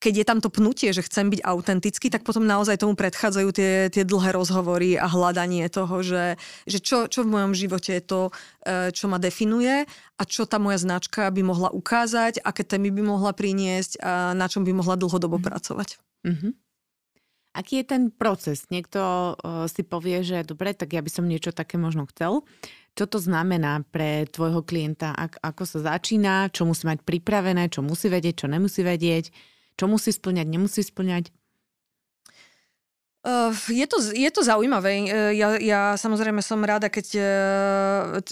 keď je tam to pnutie, že chcem byť autentický, tak potom naozaj tomu predchádzajú tie, tie dlhé rozhovory a hľadanie toho, že, že čo, čo v mojom živote je to, e, čo ma definuje a čo tá moja značka by mohla ukázať, aké témy by mohla priniesť a na čom by mohla dlhodobo mm. pracovať. Mm-hmm. Aký je ten proces? Niekto uh, si povie, že dobre, tak ja by som niečo také možno chcel. Čo to znamená pre tvojho klienta? Ak, ako sa začína? Čo musí mať pripravené? Čo musí vedieť? Čo nemusí vedieť? Čo musí splňať, nemusí splňať? Uh, je, to, je to zaujímavé. Uh, ja, ja samozrejme som rada, keď uh,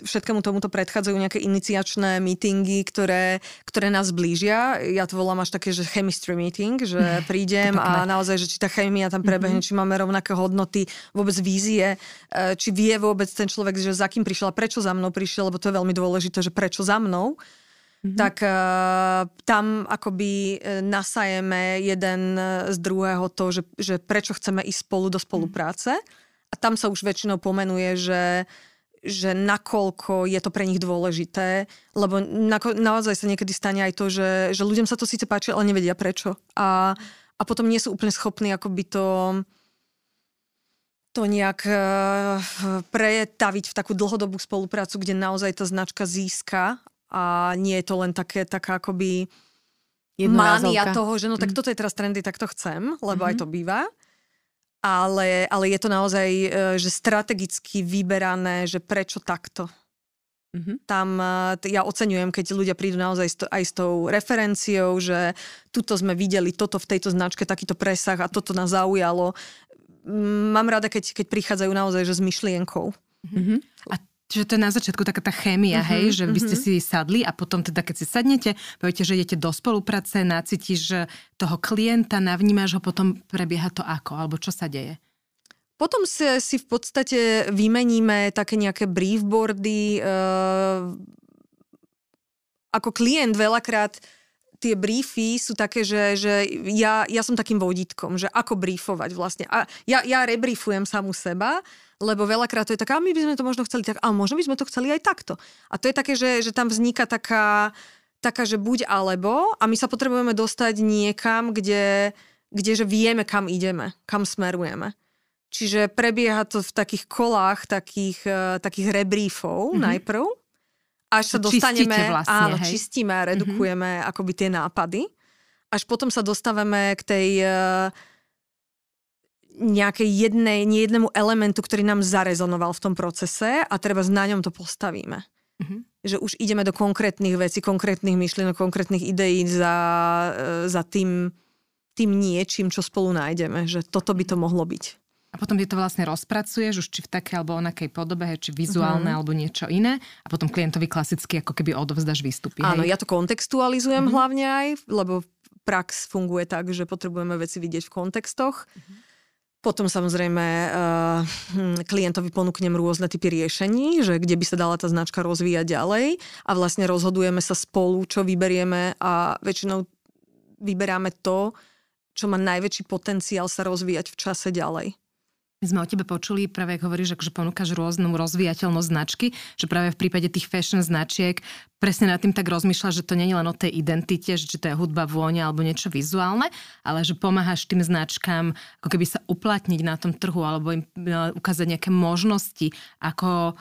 všetkému tomuto predchádzajú nejaké iniciačné meetingy, ktoré, ktoré nás blížia. Ja to volám až také, že chemistry meeting, že prídem a naozaj, že či tá chemia tam prebehne, mm-hmm. či máme rovnaké hodnoty, vôbec vízie, či vie vôbec ten človek, že za kým prišiel a prečo za mnou prišiel, lebo to je veľmi dôležité, že prečo za mnou mm-hmm. tak uh, tam akoby e, nasajeme jeden z druhého to, že, že prečo chceme ísť spolu do spolupráce. A tam sa už väčšinou pomenuje, že že nakoľko je to pre nich dôležité, lebo na, naozaj sa niekedy stane aj to, že, že ľuďom sa to síce páči, ale nevedia prečo. A, a potom nie sú úplne schopní akoby to to nejak pretaviť v takú dlhodobú spoluprácu, kde naozaj tá značka získa a nie je to len také, taká akoby mánia toho, že no tak mm. toto je teraz trendy, tak to chcem, lebo mm-hmm. aj mhm. to býva. Ale, ale je to naozaj, e, že strategicky vyberané, že prečo takto. Mm-hmm. Tam e, ja oceňujem, keď ľudia prídu naozaj aj s tou referenciou, že tuto sme videli toto v tejto značke, takýto presah a toto nás zaujalo. Mám rada, keď, keď prichádzajú naozaj že s myšlienkou. Mm-hmm. A Čiže to je na začiatku taká tá chémia, uh-huh, hej, že vy ste mhm. si sadli a potom teda keď si sadnete, poviete, že idete do spolupráce, nacítiš toho klienta, navnímaš ho, potom prebieha to ako, alebo čo sa deje? Potom si, si v podstate vymeníme také nejaké briefboardy. Uh, ako klient veľakrát tie briefy sú také, že, že ja, ja som takým vodítkom, že ako briefovať vlastne. A ja, ja rebriefujem samú seba, lebo veľakrát to je tak, a my by sme to možno chceli tak, a možno by sme to chceli aj takto. A to je také, že, že tam vzniká taká, taká, že buď alebo a my sa potrebujeme dostať niekam, kde, kde že vieme, kam ideme, kam smerujeme. Čiže prebieha to v takých kolách, takých, uh, takých rebriefov mm-hmm. najprv, až sa dostaneme, vlastne, áno, hej? čistíme a redukujeme mm-hmm. akoby tie nápady. Až potom sa dostávame k tej uh, nejakej jednej, nie jednému elementu, ktorý nám zarezonoval v tom procese a treba na ňom to postavíme. Mm-hmm. Že už ideme do konkrétnych vecí, konkrétnych myšlienok, konkrétnych ideí za, e, za tým, tým niečím, čo spolu nájdeme. Že toto by to mohlo byť. Potom ty to vlastne rozpracuješ, už či v takej alebo onakej podobe, či vizuálne mm-hmm. alebo niečo iné. A potom klientovi klasicky ako keby odovzdaš výstupy. Áno, hej? ja to kontextualizujem mm-hmm. hlavne aj, lebo prax funguje tak, že potrebujeme veci vidieť v kontextoch. Mm-hmm potom samozrejme uh, klientovi ponúknem rôzne typy riešení, že kde by sa dala tá značka rozvíjať ďalej a vlastne rozhodujeme sa spolu, čo vyberieme a väčšinou vyberáme to, čo má najväčší potenciál sa rozvíjať v čase ďalej. My sme o tebe počuli, práve ako hovoríš, že ponúkaš rôznu rozvíjateľnosť značky, že práve v prípade tých fashion značiek presne nad tým tak rozmýšľaš, že to nie je len o tej identite, že či to je hudba, vôňa alebo niečo vizuálne, ale že pomáhaš tým značkám ako keby sa uplatniť na tom trhu alebo im e, ukázať nejaké možnosti, ako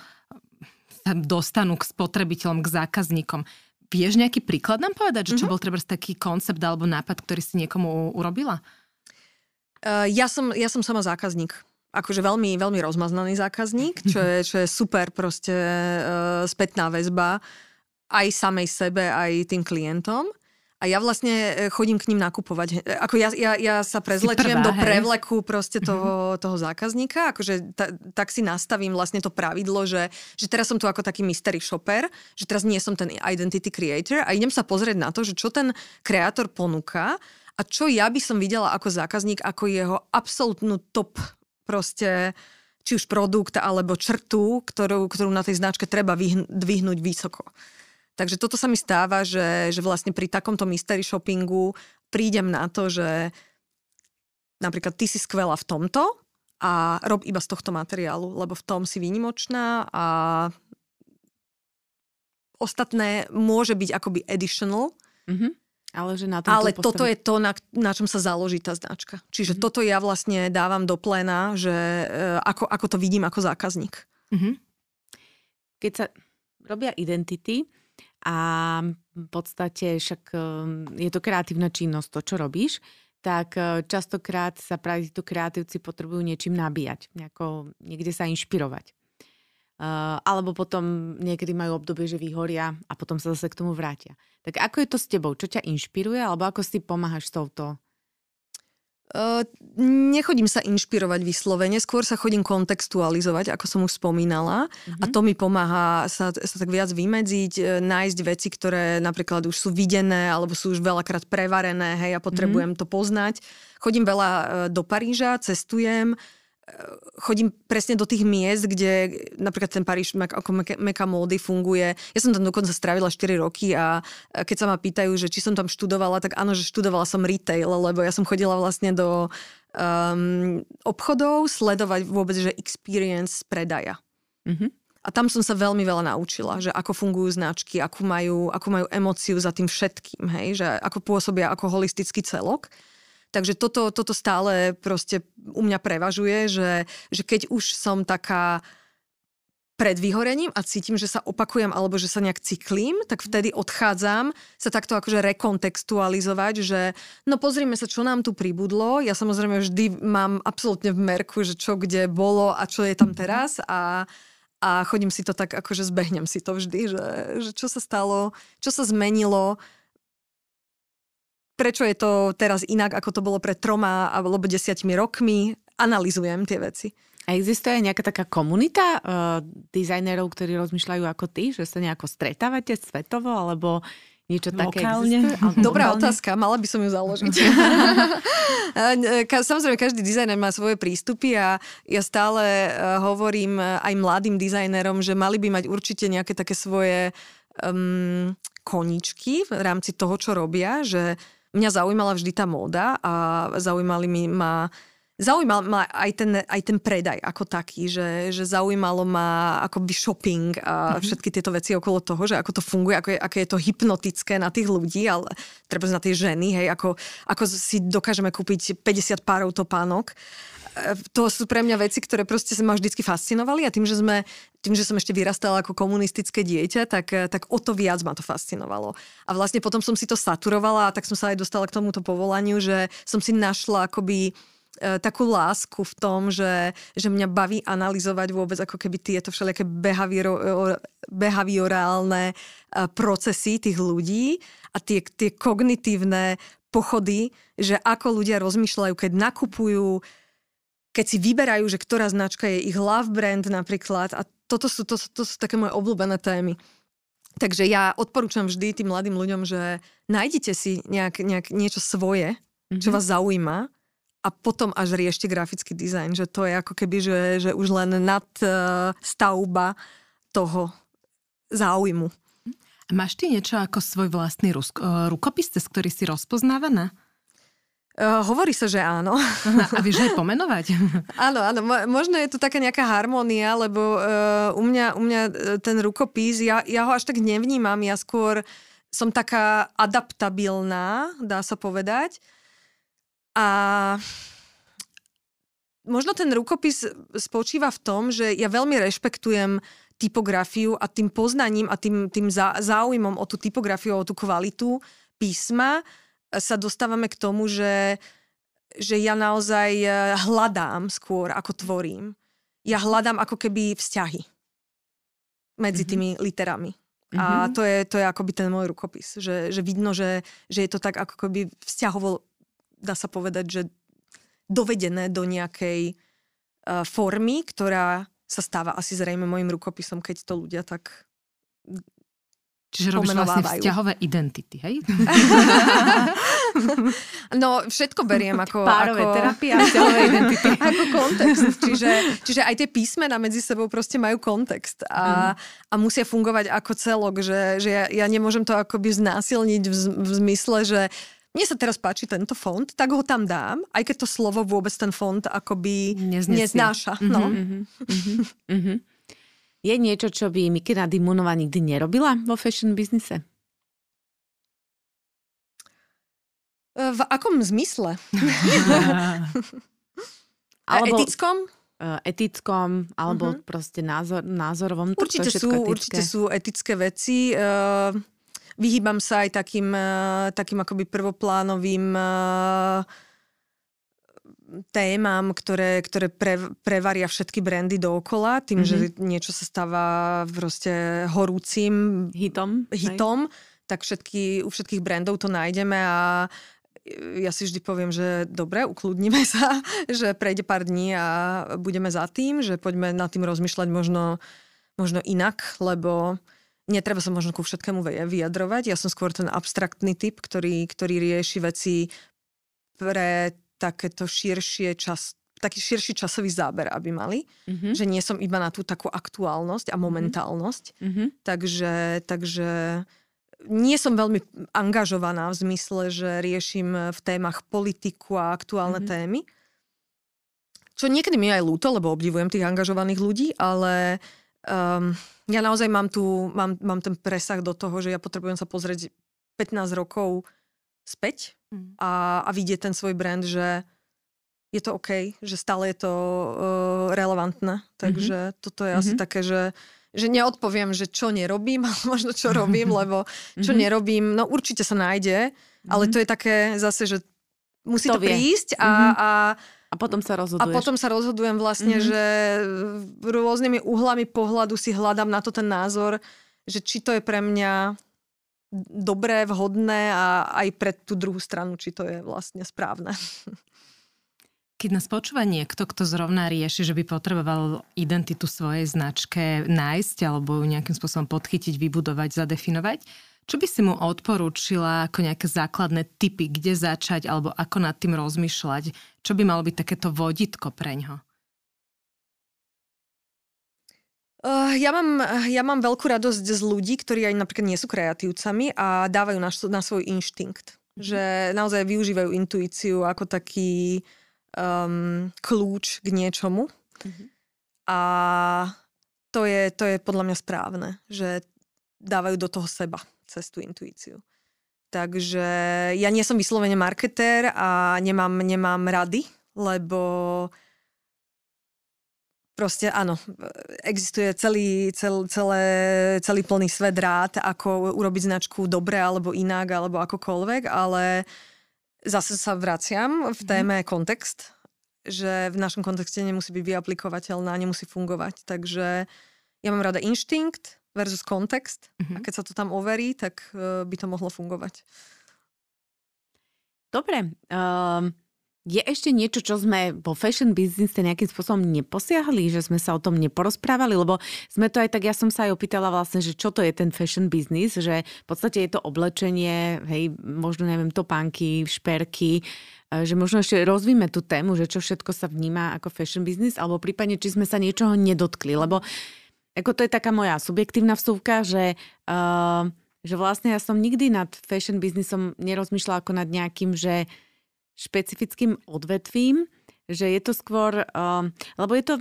sa dostanú k spotrebiteľom, k zákazníkom. Vieš nejaký príklad nám povedať, že čo mm-hmm. bol treba taký koncept alebo nápad, ktorý si niekomu urobila? Uh, ja, som, ja som sama zákazník akože veľmi, veľmi rozmaznaný zákazník, čo je, čo je super proste uh, spätná väzba aj samej sebe, aj tým klientom. A ja vlastne e, chodím k ním nakupovať. Ako ja, ja, ja sa prezlečiem prvá, do prevleku proste toho, mm-hmm. toho zákazníka, akože ta, tak si nastavím vlastne to pravidlo, že, že teraz som tu ako taký mystery shopper, že teraz nie som ten identity creator a idem sa pozrieť na to, že čo ten kreator ponúka a čo ja by som videla ako zákazník, ako jeho absolútnu top proste či už produkt alebo črtu, ktorú, ktorú na tej značke treba dvihnúť vysoko. Takže toto sa mi stáva, že, že vlastne pri takomto mystery shoppingu prídem na to, že napríklad ty si skvelá v tomto a rob iba z tohto materiálu, lebo v tom si výnimočná a ostatné môže byť akoby additional, mm-hmm. Ale, že na Ale postaviť... toto je to, na, na čom sa založí tá značka. Čiže mm-hmm. toto ja vlastne dávam do pléna, že uh, ako, ako to vidím ako zákazník. Mm-hmm. Keď sa robia identity, a v podstate však um, je to kreatívna činnosť, to, čo robíš, tak uh, častokrát sa práve títo kreatívci potrebujú niečím nabíjať, nejako, niekde sa inšpirovať. Uh, alebo potom niekedy majú obdobie, že vyhoria a potom sa zase k tomu vrátia. Tak ako je to s tebou? Čo ťa inšpiruje? Alebo ako si pomáhaš s touto Uh, nechodím sa inšpirovať vyslovene, skôr sa chodím kontextualizovať, ako som už spomínala. Mm-hmm. A mhm. to mi pomáha sa, sa tak viac vymedziť, e, nájsť veci, ktoré napríklad už sú videné alebo sú už veľakrát prevarené, hej, a potrebujem mm-hmm. to poznať. Chodím veľa uh, do Paríža, cestujem, chodím presne do tých miest, kde napríklad ten Paríž ako meka módy funguje. Ja som tam dokonca strávila 4 roky a keď sa ma pýtajú, že či som tam študovala, tak áno, že študovala som retail, lebo ja som chodila vlastne do um, obchodov sledovať vôbec, že experience predaja. Mm-hmm. A tam som sa veľmi veľa naučila, že ako fungujú značky, akú majú, akú majú emóciu za tým všetkým, hej, že ako pôsobia ako holistický celok. Takže toto, toto stále proste u mňa prevažuje, že, že keď už som taká pred vyhorením a cítim, že sa opakujem alebo že sa nejak cyklím, tak vtedy odchádzam sa takto akože rekontextualizovať, že no pozrime sa, čo nám tu pribudlo. Ja samozrejme vždy mám absolútne v merku, že čo kde bolo a čo je tam teraz a, a chodím si to tak, akože zbehnem si to vždy, že, že čo sa stalo, čo sa zmenilo, prečo je to teraz inak, ako to bolo pred troma alebo desiatimi rokmi. Analizujem tie veci. A existuje nejaká taká komunita uh, dizajnerov, ktorí rozmýšľajú ako ty, že sa nejako stretávate svetovo, alebo niečo také Lokálne. existuje? Dobrá Lokálne? otázka, mala by som ju založiť. Samozrejme, každý dizajner má svoje prístupy a ja stále uh, hovorím aj mladým dizajnerom, že mali by mať určite nejaké také svoje um, koničky v rámci toho, čo robia, že mňa zaujímala vždy tá móda a zaujímali mi ma Zaujímal ma aj ten, aj ten predaj ako taký, že, že zaujímalo ma akoby shopping a mm-hmm. všetky tieto veci okolo toho, že ako to funguje, ako je, aké je to hypnotické na tých ľudí, ale treba na tie ženy, hej, ako, ako si dokážeme kúpiť 50 párov topánok to sú pre mňa veci, ktoré proste sa ma vždycky fascinovali a tým, že sme tým, že som ešte vyrastala ako komunistické dieťa, tak, tak o to viac ma to fascinovalo. A vlastne potom som si to saturovala a tak som sa aj dostala k tomuto povolaniu, že som si našla akoby e, takú lásku v tom, že, že mňa baví analyzovať vôbec ako keby tieto všelijaké behavioro, behaviorálne e, procesy tých ľudí a tie, tie kognitívne pochody, že ako ľudia rozmýšľajú, keď nakupujú, keď si vyberajú, že ktorá značka je ich love brand napríklad a toto sú, to, to sú také moje obľúbené témy. Takže ja odporúčam vždy tým mladým ľuďom, že nájdite si nejak, nejak niečo svoje, mm-hmm. čo mhm. vás zaujíma a potom až riešte grafický dizajn, že to je ako keby, že, že už len nad uh, stavba toho záujmu. A máš ty niečo ako svoj vlastný rusk- uh, rukopis, cez ktorý si rozpoznávaná? Uh, hovorí sa, že áno. A vieš aj pomenovať? áno, áno. Možno je tu taká nejaká harmónia, lebo uh, u, mňa, u mňa ten rukopis, ja, ja ho až tak nevnímam, ja skôr som taká adaptabilná, dá sa povedať. A možno ten rukopis spočíva v tom, že ja veľmi rešpektujem typografiu a tým poznaním a tým, tým záujmom o tú typografiu, o tú kvalitu písma sa dostávame k tomu, že, že ja naozaj eh, hľadám skôr, ako tvorím. Ja hľadám ako keby vzťahy medzi mm-hmm. tými literami. Mm-hmm. A to je, to je akoby ten môj rukopis, že, že vidno, že, že je to tak ako keby vzťahovo, dá sa povedať, že dovedené do nejakej uh, formy, ktorá sa stáva asi zrejme môjim rukopisom, keď to ľudia tak Čiže robíš vlastne vzťahové identity, hej? no, všetko beriem ako... Párové ako, terapia vzťahové identity. ako kontext. Čiže, čiže aj tie písmena medzi sebou proste majú kontext a, mm. a musia fungovať ako celok, že, že ja, ja nemôžem to akoby znásilniť v, v zmysle, že mne sa teraz páči tento font, tak ho tam dám, aj keď to slovo vôbec ten font akoby Neznesie. neznáša. Mm-hmm, no. mm-hmm, mm-hmm. Je niečo, čo by Mikina Dimunová nikdy nerobila vo fashion biznise? V akom zmysle? alebo, etickom? Etickom, alebo uh-huh. proste názor, názorovom. Určite, sú, etické. určite sú etické veci. Vyhýbam sa aj takým, takým akoby prvoplánovým témam, ktoré, ktoré pre, prevaria všetky brandy dookola, tým, mm-hmm. že niečo sa stáva proste horúcim hitom, hitom tak všetky, u všetkých brandov to nájdeme a ja si vždy poviem, že dobre, ukludnime sa, že prejde pár dní a budeme za tým, že poďme nad tým rozmýšľať možno, možno inak, lebo netreba sa možno ku všetkému vyjadrovať. Ja som skôr ten abstraktný typ, ktorý, ktorý rieši veci pre takéto širšie čas, taký širší časový záber, aby mali. Mm-hmm. Že nie som iba na tú takú aktuálnosť a mhm. momentálnosť. Mm-hmm. Takže, takže nie som veľmi angažovaná v zmysle, že riešim v témach politiku a aktuálne mm-hmm. témy. Čo niekedy mi aj ľúto, lebo obdivujem tých angažovaných ľudí, ale um, ja naozaj mám, tu, mám, mám ten presah do toho, že ja potrebujem sa pozrieť 15 rokov späť mm. a, a vidieť ten svoj brand, že je to OK, že stále je to uh, relevantné. Takže mm-hmm. toto je mm-hmm. asi také, že že neodpoviem, že čo nerobím, ale možno čo robím, lebo čo mm-hmm. nerobím, no určite sa nájde, mm-hmm. ale to je také zase, že musí to, to prísť a, mm-hmm. a a potom sa rozhoduješ. A potom sa rozhodujem vlastne, mm-hmm. že rôznymi uhlami pohľadu si hľadám na to ten názor, že či to je pre mňa dobré, vhodné a aj pre tú druhú stranu, či to je vlastne správne. Keď nás počúva niekto, kto zrovna rieši, že by potreboval identitu svojej značke nájsť alebo ju nejakým spôsobom podchytiť, vybudovať, zadefinovať, čo by si mu odporúčila ako nejaké základné typy, kde začať alebo ako nad tým rozmýšľať? Čo by malo byť takéto voditko pre ňo? Uh, ja, mám, ja mám veľkú radosť z ľudí, ktorí aj napríklad nie sú kreatívcami a dávajú na, na svoj inštinkt. Mm-hmm. Že naozaj využívajú intuíciu ako taký um, kľúč k niečomu. Mm-hmm. A to je, to je podľa mňa správne, že dávajú do toho seba cez tú intuíciu. Takže ja nie som vyslovene marketér a nemám, nemám rady, lebo proste áno, existuje celý, cel, celé, celý plný svet rád, ako urobiť značku dobre alebo inak, alebo akokoľvek, ale zase sa vraciam v mhm. téme mm. kontext, že v našom kontexte nemusí byť vyaplikovateľná, nemusí fungovať. Takže ja mám rada inštinkt versus kontext mm-hmm. a keď sa to tam overí, tak uh, by to mohlo fungovať. Dobre. Um, je ešte niečo, čo sme vo fashion business nejakým spôsobom neposiahli, že sme sa o tom neporozprávali, lebo sme to aj tak, ja som sa aj opýtala vlastne, že čo to je ten fashion business, že v podstate je to oblečenie, hej, možno neviem, topánky, šperky, e, že možno ešte rozvíme tú tému, že čo všetko sa vníma ako fashion business, alebo prípadne, či sme sa niečoho nedotkli, lebo ako to je taká moja subjektívna vstúvka, že uh, že vlastne ja som nikdy nad fashion businessom nerozmýšľala ako nad nejakým, že špecifickým odvetvím, že je to skôr, uh, lebo je to,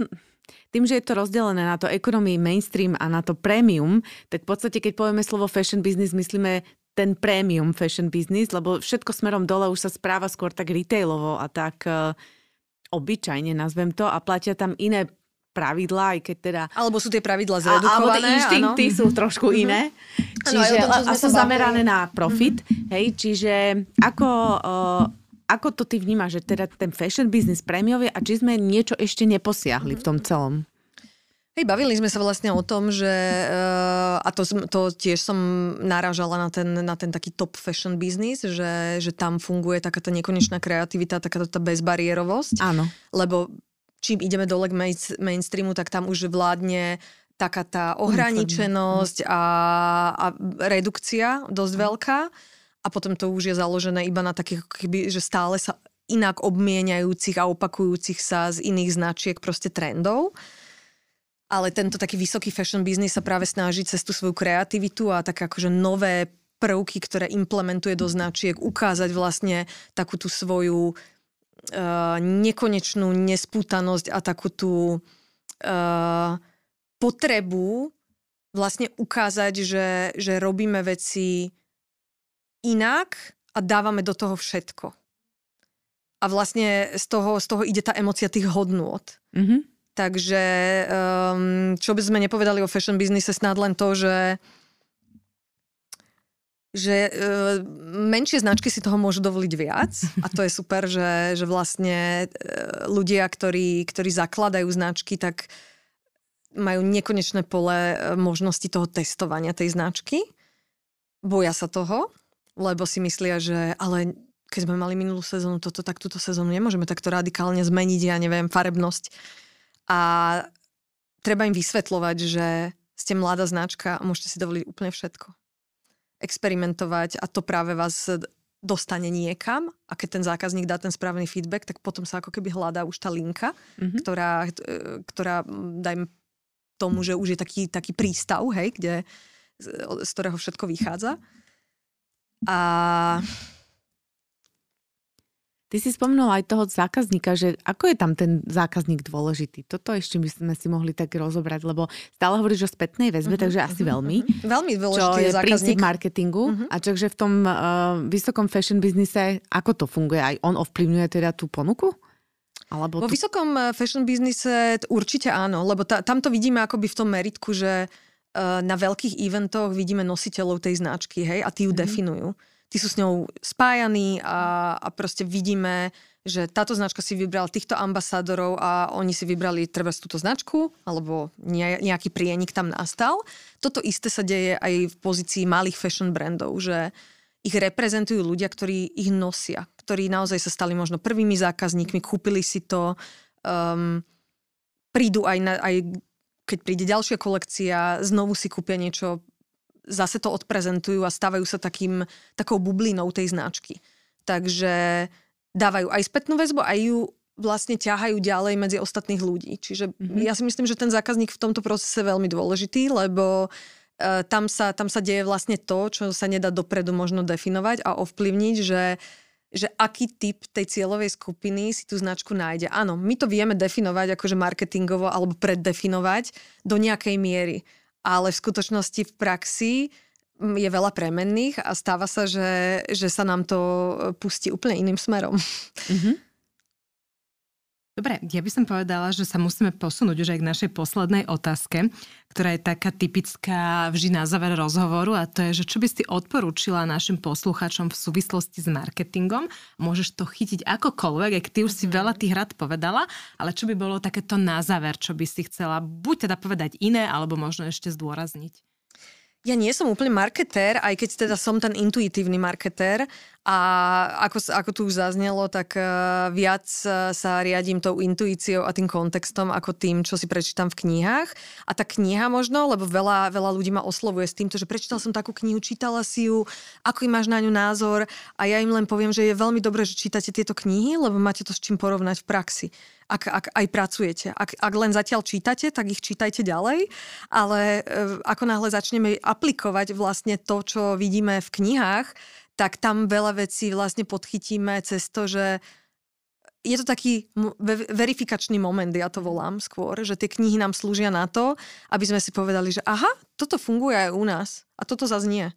tým, že je to rozdelené na to ekonomii mainstream a na to premium, tak v podstate, keď povieme slovo fashion business, myslíme ten premium fashion business, lebo všetko smerom dole už sa správa skôr tak retailovo a tak uh, obyčajne nazvem to a platia tam iné pravidlá, aj keď teda... Alebo sú tie pravidlá zredukované. Alebo tie inštinkty ano. sú trošku mhm. iné. Čiže, ano, tom, a sú zamerané na profit. Mm-hmm. Hej, čiže ako... Uh, ako to ty vnímaš, že teda ten fashion business prémiový a či sme niečo ešte neposiahli v tom celom? Hej, bavili sme sa vlastne o tom, že uh, a to, to tiež som narážala na ten, na ten taký top fashion business, že, že tam funguje taká tá nekonečná kreativita, taká tá bezbariérovosť. Áno. Lebo čím ideme dole k main, mainstreamu, tak tam už vládne taká tá ohraničenosť a, a redukcia dosť veľká a potom to už je založené iba na takých, keby, že stále sa inak obmieniajúcich a opakujúcich sa z iných značiek proste trendov. Ale tento taký vysoký fashion business sa práve snaží cez tú svoju kreativitu a také akože nové prvky, ktoré implementuje do značiek, ukázať vlastne takú tú svoju uh, nekonečnú nespútanosť a takú tú uh, potrebu vlastne ukázať, že, že robíme veci inak a dávame do toho všetko. A vlastne z toho, z toho ide tá emocia tých hodnôt. Mm-hmm. Takže um, čo by sme nepovedali o fashion biznise, snad len to, že že uh, menšie značky si toho môžu dovoliť viac a to je super, že, že vlastne uh, ľudia, ktorí, ktorí zakladajú značky, tak majú nekonečné pole uh, možnosti toho testovania tej značky. Boja sa toho, lebo si myslia, že ale keď sme mali minulú sezónu toto, tak túto sezónu nemôžeme takto radikálne zmeniť, ja neviem, farebnosť a treba im vysvetľovať, že ste mladá značka a môžete si dovoliť úplne všetko. Experimentovať a to práve vás dostane niekam a keď ten zákazník dá ten správny feedback, tak potom sa ako keby hľadá už tá linka, mm-hmm. ktorá, ktorá, dajme tomu, že už je taký, taký prístav, hej, kde, z ktorého všetko vychádza. A Ty si spomenula aj toho zákazníka, že ako je tam ten zákazník dôležitý? Toto ešte by sme si mohli tak rozobrať, lebo stále hovoríš o spätnej väzbe, uh-huh, takže uh-huh, asi veľmi. Uh-huh. Veľmi dôležitý čo je, zákazník. marketingu. Uh-huh. A čakže v tom uh, vysokom fashion biznise, ako to funguje? Aj on ovplyvňuje teda tú ponuku? Alebo Vo tu... vysokom eh, fashion biznise určite áno, lebo ta, tam to vidíme akoby v tom meritku, že na veľkých eventoch vidíme nositeľov tej značky, hej, a tí ju uh-huh. definujú tí sú s ňou spájaní a, a proste vidíme, že táto značka si vybrala týchto ambasádorov a oni si vybrali treba túto značku alebo nejaký prienik tam nastal. Toto isté sa deje aj v pozícii malých fashion brandov, že ich reprezentujú ľudia, ktorí ich nosia, ktorí naozaj sa stali možno prvými zákazníkmi, kúpili si to, um, prídu aj, na, aj keď príde ďalšia kolekcia, znovu si kúpia niečo zase to odprezentujú a stávajú sa takým, takou bublinou tej značky. Takže dávajú aj spätnú väzbu, aj ju vlastne ťahajú ďalej medzi ostatných ľudí. Čiže mm-hmm. ja si myslím, že ten zákazník v tomto procese je veľmi dôležitý, lebo uh, tam, sa, tam sa deje vlastne to, čo sa nedá dopredu možno definovať a ovplyvniť, že že aký typ tej cieľovej skupiny si tú značku nájde. Áno, my to vieme definovať akože marketingovo alebo preddefinovať do nejakej miery ale v skutočnosti v praxi mm, je veľa premenných a stáva sa, že, že sa nám to pustí úplne iným smerom. Mm-hmm. Dobre, ja by som povedala, že sa musíme posunúť už aj k našej poslednej otázke, ktorá je taká typická vždy na záver rozhovoru a to je, že čo by si odporúčila našim posluchačom v súvislosti s marketingom. Môžeš to chytiť akokoľvek, ak ty už si mhm. veľa tých rad povedala, ale čo by bolo takéto na záver, čo by si chcela buď teda povedať iné, alebo možno ešte zdôrazniť? Ja nie som úplne marketér, aj keď teda som ten intuitívny marketér a ako, ako tu už zaznelo, tak uh, viac uh, sa riadím tou intuíciou a tým kontextom ako tým, čo si prečítam v knihách. A tá kniha možno, lebo veľa, veľa ľudí ma oslovuje s týmto, že prečítal som takú knihu, čítala si ju, aký máš na ňu názor a ja im len poviem, že je veľmi dobré, že čítate tieto knihy, lebo máte to s čím porovnať v praxi ak, ak aj pracujete. Ak, ak len zatiaľ čítate, tak ich čítajte ďalej, ale e, ako náhle začneme aplikovať vlastne to, čo vidíme v knihách, tak tam veľa vecí vlastne podchytíme cez to, že je to taký verifikačný moment, ja to volám skôr, že tie knihy nám slúžia na to, aby sme si povedali, že aha, toto funguje aj u nás a toto zaznie.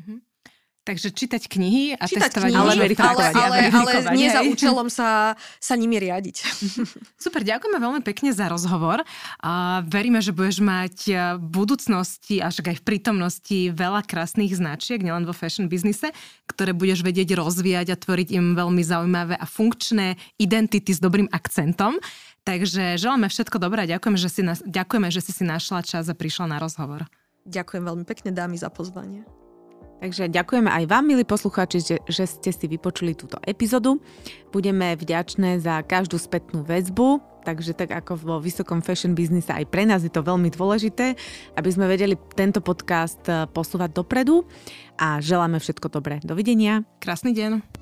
Mm-hmm. Takže čítať knihy a čítať testovať, knihy, ale verifikovať. Ale, ale, ale nie za účelom sa, sa nimi riadiť. Super, ďakujeme veľmi pekne za rozhovor. A veríme, že budeš mať v budúcnosti, až aj v prítomnosti veľa krásnych značiek, nielen vo fashion biznise, ktoré budeš vedieť rozvíjať a tvoriť im veľmi zaujímavé a funkčné identity s dobrým akcentom. Takže želáme všetko dobré a ďakujeme, že si, ďakujeme, že si si našla čas a prišla na rozhovor. Ďakujem veľmi pekne dámy za pozvanie. Takže ďakujeme aj vám, milí poslucháči, že, že ste si vypočuli túto epizódu. Budeme vďačné za každú spätnú väzbu, takže tak ako vo vysokom fashion biznise aj pre nás je to veľmi dôležité, aby sme vedeli tento podcast eh, posúvať dopredu a želáme všetko dobré. Dovidenia. Krásny deň.